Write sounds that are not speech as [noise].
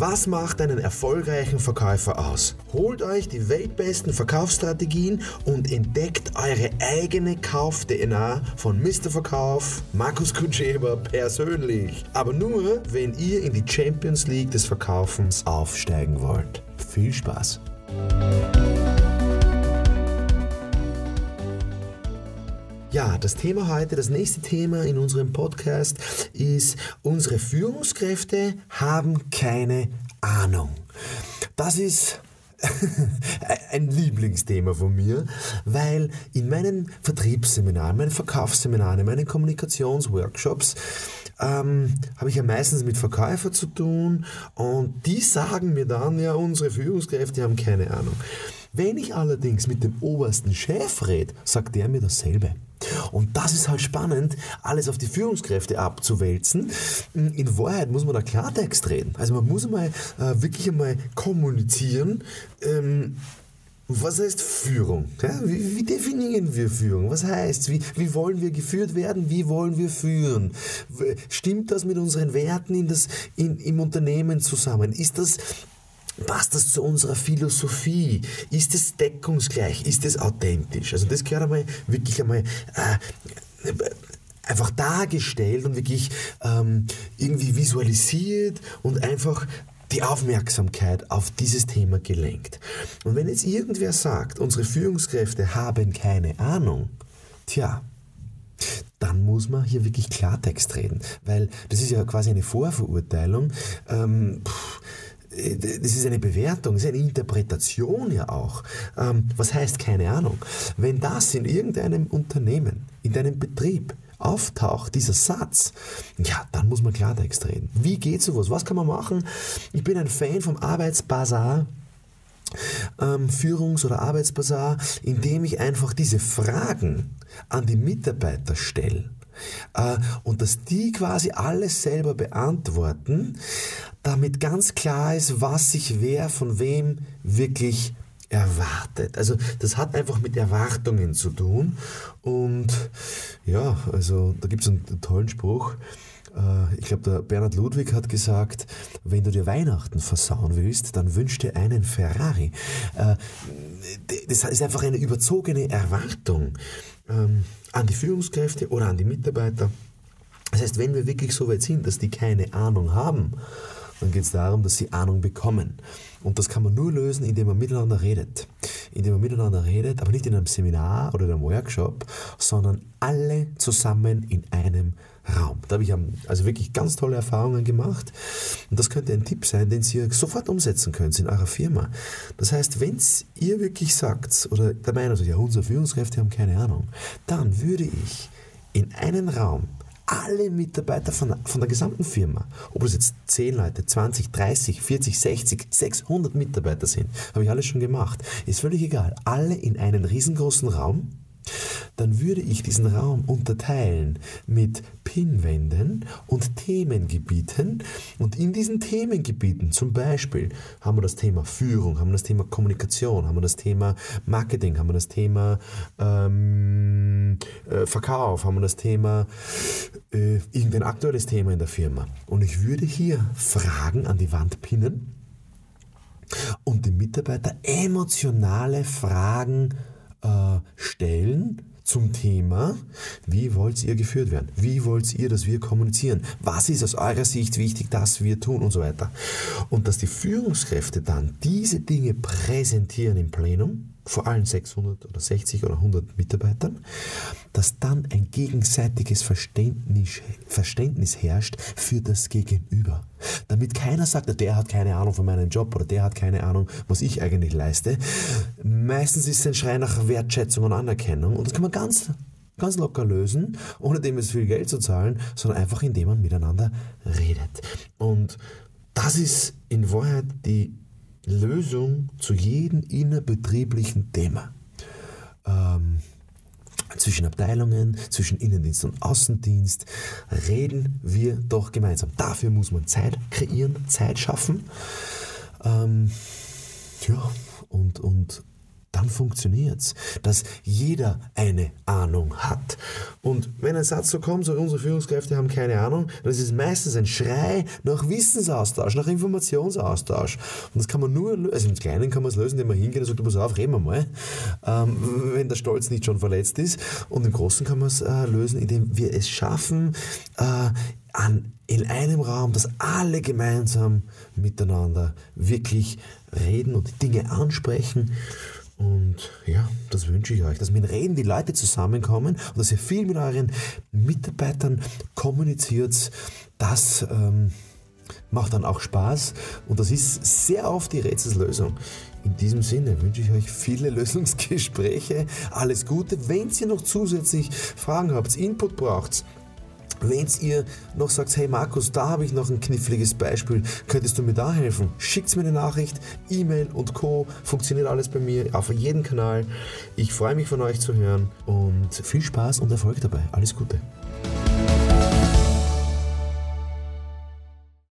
Was macht einen erfolgreichen Verkäufer aus? Holt euch die weltbesten Verkaufsstrategien und entdeckt eure eigene Kauf-DNA von Mr. Verkauf, Markus Kutscheber persönlich. Aber nur, wenn ihr in die Champions League des Verkaufens aufsteigen wollt. Viel Spaß! Ja, das Thema heute, das nächste Thema in unserem Podcast ist, unsere Führungskräfte haben keine Ahnung. Das ist [laughs] ein Lieblingsthema von mir, weil in meinen Vertriebsseminaren, meinen Verkaufsseminaren, in meinen Kommunikationsworkshops ähm, habe ich ja meistens mit Verkäufern zu tun und die sagen mir dann, ja, unsere Führungskräfte haben keine Ahnung. Wenn ich allerdings mit dem obersten Chef rede, sagt der mir dasselbe. Und das ist halt spannend, alles auf die Führungskräfte abzuwälzen. In Wahrheit muss man da Klartext reden. Also man muss einmal äh, wirklich einmal kommunizieren. Ähm, was heißt Führung? Ja, wie, wie, definieren wir Führung? Was heißt wie, wie wollen wir geführt werden? Wie wollen wir führen? Stimmt das mit unseren Werten in das, in, im Unternehmen zusammen? Ist das Passt das zu unserer Philosophie? Ist es deckungsgleich? Ist es authentisch? Also das gehört einmal wirklich einmal äh, einfach dargestellt und wirklich ähm, irgendwie visualisiert und einfach die Aufmerksamkeit auf dieses Thema gelenkt. Und wenn jetzt irgendwer sagt, unsere Führungskräfte haben keine Ahnung, tja, dann muss man hier wirklich Klartext reden, weil das ist ja quasi eine Vorverurteilung. Ähm, pff, das ist eine Bewertung, das ist eine Interpretation ja auch. Ähm, was heißt keine Ahnung? Wenn das in irgendeinem Unternehmen, in deinem Betrieb auftaucht, dieser Satz, ja, dann muss man Klartext reden. Wie geht sowas? Was kann man machen? Ich bin ein Fan vom Arbeitsbazar. Ähm, Führungs- oder Arbeitsbazar, indem ich einfach diese Fragen an die Mitarbeiter stelle äh, und dass die quasi alles selber beantworten, damit ganz klar ist, was sich wer von wem wirklich erwartet. Also das hat einfach mit Erwartungen zu tun. Und ja, also da gibt es einen tollen Spruch. Äh, ich glaube, der Bernhard Ludwig hat gesagt, wenn du dir Weihnachten versauen willst, dann wünsch dir einen Ferrari. Äh, das ist einfach eine überzogene Erwartung ähm, an die Führungskräfte oder an die Mitarbeiter. Das heißt, wenn wir wirklich so weit sind, dass die keine Ahnung haben, dann geht es darum, dass sie Ahnung bekommen. Und das kann man nur lösen, indem man miteinander redet. Indem man miteinander redet, aber nicht in einem Seminar oder in einem Workshop, sondern alle zusammen in einem Raum. Da habe ich also wirklich ganz tolle Erfahrungen gemacht. Und das könnte ein Tipp sein, den Sie sofort umsetzen könnt in eurer Firma. Das heißt, wenn ihr wirklich sagt, oder der Meinung seid, ja, unsere Führungskräfte haben keine Ahnung, dann würde ich in einen Raum alle Mitarbeiter von, von der gesamten Firma, ob es jetzt 10 Leute, 20, 30, 40, 60, 600 Mitarbeiter sind, habe ich alles schon gemacht, ist völlig egal, alle in einen riesengroßen Raum dann würde ich diesen Raum unterteilen mit Pinwänden und Themengebieten. Und in diesen Themengebieten, zum Beispiel, haben wir das Thema Führung, haben wir das Thema Kommunikation, haben wir das Thema Marketing, haben wir das Thema ähm, äh, Verkauf, haben wir das Thema äh, irgendein aktuelles Thema in der Firma. Und ich würde hier Fragen an die Wand pinnen und den Mitarbeiter emotionale Fragen äh, stellen zum Thema, wie wollt ihr geführt werden? Wie wollt ihr, dass wir kommunizieren? Was ist aus eurer Sicht wichtig, dass wir tun und so weiter? Und dass die Führungskräfte dann diese Dinge präsentieren im Plenum, vor allen 600 oder 60 oder 100 Mitarbeitern, dass dann ein gegenseitiges Verständnis, Verständnis herrscht für das Gegenüber. Damit keiner sagt, der hat keine Ahnung von meinem Job oder der hat keine Ahnung, was ich eigentlich leiste. Meistens ist es ein Schrei nach Wertschätzung und Anerkennung und das kann man ganz ganz locker lösen, ohne dem es viel Geld zu zahlen, sondern einfach indem man miteinander redet. Und das ist in Wahrheit die Lösung zu jedem innerbetrieblichen Thema. Ähm, zwischen Abteilungen, zwischen Innendienst und Außendienst reden wir doch gemeinsam. Dafür muss man Zeit kreieren, Zeit schaffen. Ähm, ja, und, und dann funktioniert es, dass jeder eine Ahnung hat. Und wenn ein Satz so kommt, so unsere Führungskräfte haben keine Ahnung, dann ist es meistens ein Schrei nach Wissensaustausch, nach Informationsaustausch. Und das kann man nur, also im Kleinen kann man es lösen, indem man hingeht und sagt, pass auf, reden wir mal, ähm, wenn der Stolz nicht schon verletzt ist. Und im Großen kann man es äh, lösen, indem wir es schaffen, äh, an, in einem Raum, dass alle gemeinsam miteinander wirklich reden und Dinge ansprechen. Und ja, das wünsche ich euch, dass mit Reden die Leute zusammenkommen und dass ihr viel mit euren Mitarbeitern kommuniziert. Das ähm, macht dann auch Spaß und das ist sehr oft die Rätselslösung. In diesem Sinne wünsche ich euch viele [laughs] Lösungsgespräche, alles Gute. Wenn ihr noch zusätzlich Fragen habt, Input braucht, wenn ihr noch sagt, hey Markus, da habe ich noch ein kniffliges Beispiel, könntest du mir da helfen? Schickt mir eine Nachricht, E-Mail und Co. Funktioniert alles bei mir auf jedem Kanal. Ich freue mich von euch zu hören und viel Spaß und Erfolg dabei. Alles Gute.